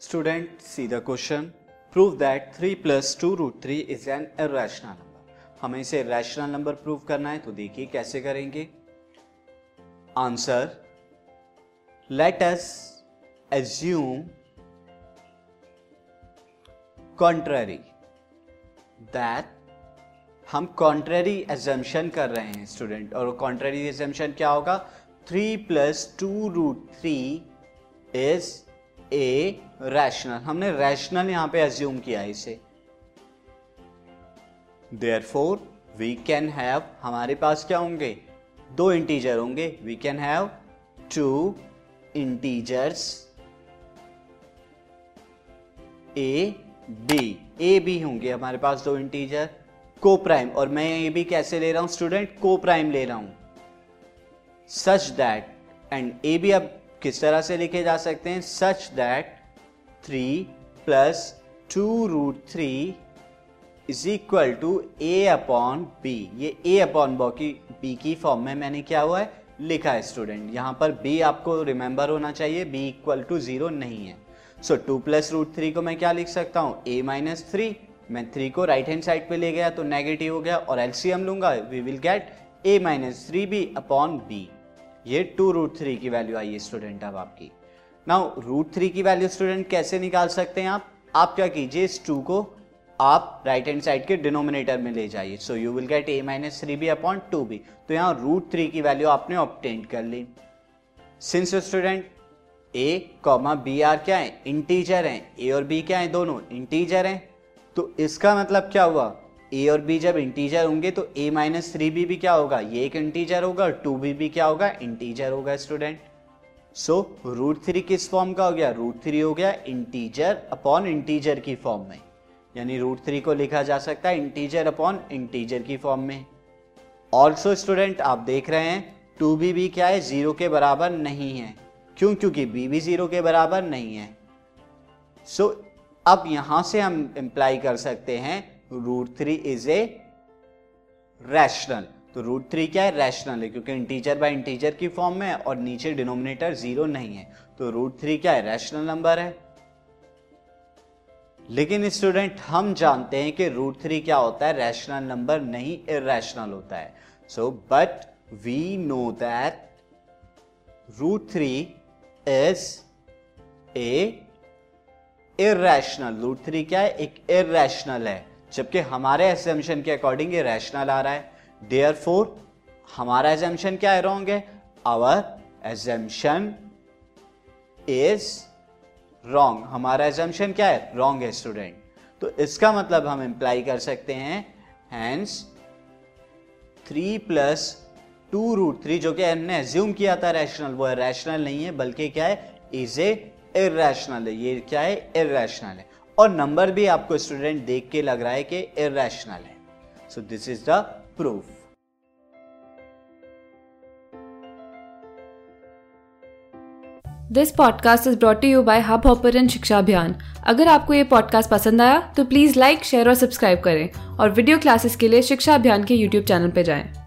Student, see the question. Prove that 3 plus 2 root 3 is an irrational number. हमें इसे rational number prove करना है तो देखिए कैसे करेंगे। Answer let us assume contrary that हम कॉन्ट्ररी एजम्पन कर रहे हैं स्टूडेंट और कॉन्ट्ररी एजम्पन क्या होगा? Three plus two root three is a rational हमने रैशनल यहाँ पे एज्यूम किया इसे। Therefore we can have हमारे पास क्या होंगे? दो इंटीजर होंगे। We can have two integers a b a b होंगे हमारे पास दो इंटीजर को प्राइम और मैं ये भी कैसे ले रहा हूँ स्टूडेंट को प्राइम ले रहा हूँ। Such that and a b अब किस तरह से लिखे जा सकते हैं? Such that three plus two root three is equal to a upon b ये ए अपॉन बी बी की फॉर्म में मैंने क्या हुआ है? लिखा है स्टूडेंट यहाँ पर बी आपको रिमेंबर होना चाहिए। बी इक्वल टू ज़ीरो नहीं है। So two plus root three को मैं क्या लिख सकता हूँ? ए माइनस थ्री मैं थ्री को राइट हैंड साइड पे ले गया तो नेगेटिव हो गया और एलसीएम लूँगा। We will get a minus three b upon b ये टू रूट थ्री की वैल्यू आई है स्टूडेंट अब आपकी। नाउ रूट थ्री की वैल्यू स्टूडेंट कैसे निकाल सकते हैं आप? आप क्या कीजिए, इस टू को आप राइट हैंड साइड के डिनोमिनेटर में ले जाइए। So you will get a minus three b upon two b तो यहाँ रूट थ्री की वैल्यू आपने ऑप्टेन कर ली। Since student a comma b are क्या है? इंटीजर है। ए और बी क्या है? दोनों इंटीजर हैं। तो इसका मतलब क्या हुआ? ए और बी जब इंटीजर होंगे तो ए माइनस थ्री बी भी क्या होगा? ये एक इंटीजर होगा टू बी भी क्या होगा? इंटीजर होगा स्टूडेंट सो रूट थ्री किस फॉर्म का हो गया? रूट थ्री हो गया इंटीजर अपॉन इंटीजर की फॉर्म में. यानी रूट थ्री को लिखा जा सकता है इंटीजर अपॉन इंटीजर की फॉर्म में. ऑल्सो स्टूडेंट आप देख रहे हैं टू बी भी क्या है? ज़ीरो के बराबर नहीं है. क्यों? क्योंकि बी भी ज़ीरो के बराबर नहीं है. सो so, अब यहाँ से हम इंप्लाई कर सकते हैं root three is a rational तो रूट थ्री क्या है? रैशनल है, क्योंकि इंटीजर बाय इंटीजर की फॉर्म में है और नीचे डिनोमिनेटर ज़ीरो नहीं है। तो रूट थ्री क्या है? रैशनल नंबर है। लेकिन स्टूडेंट हम जानते हैं कि रूट थ्री क्या होता है? रैशनल नंबर नहीं इरेशनल होता है। So but we know that root three is a irrational root three क्या है? एक इरेशनल है। जबकि हमारे एसेम्शन के अकॉर्डिंग ये रैशनल आ रहा है। देयर फोर हमारा एजेंशन क्या है रॉन्ग है? आवर एजेंशन इज़ रॉन्ग हमारा एजम्पन क्या है? रॉन्ग है स्टूडेंट तो इसका मतलब हम इंप्लाई कर सकते हैं। Hence three plus two root three जो कि हमने एज्यूम किया था रैशनल वो रैशनल नहीं है, बल्कि क्या है? इज़ ए इरेशनल है? ये क्या है? इरेशनल है। और नंबर भी आपको स्टूडेंट देख के लग रहा है कि इरेशनल है। So this is the proof this podcast is brought you by Hubhopper Shiksha Abhiyan अगर आपको ये पॉडकास्ट पसंद आया तो प्लीज़ लाइक शेयर और सब्सक्राइब करें। और वीडियो क्लासेस के लिए शिक्षा अभियान के यूट्यूब चैनल पर जाएँ।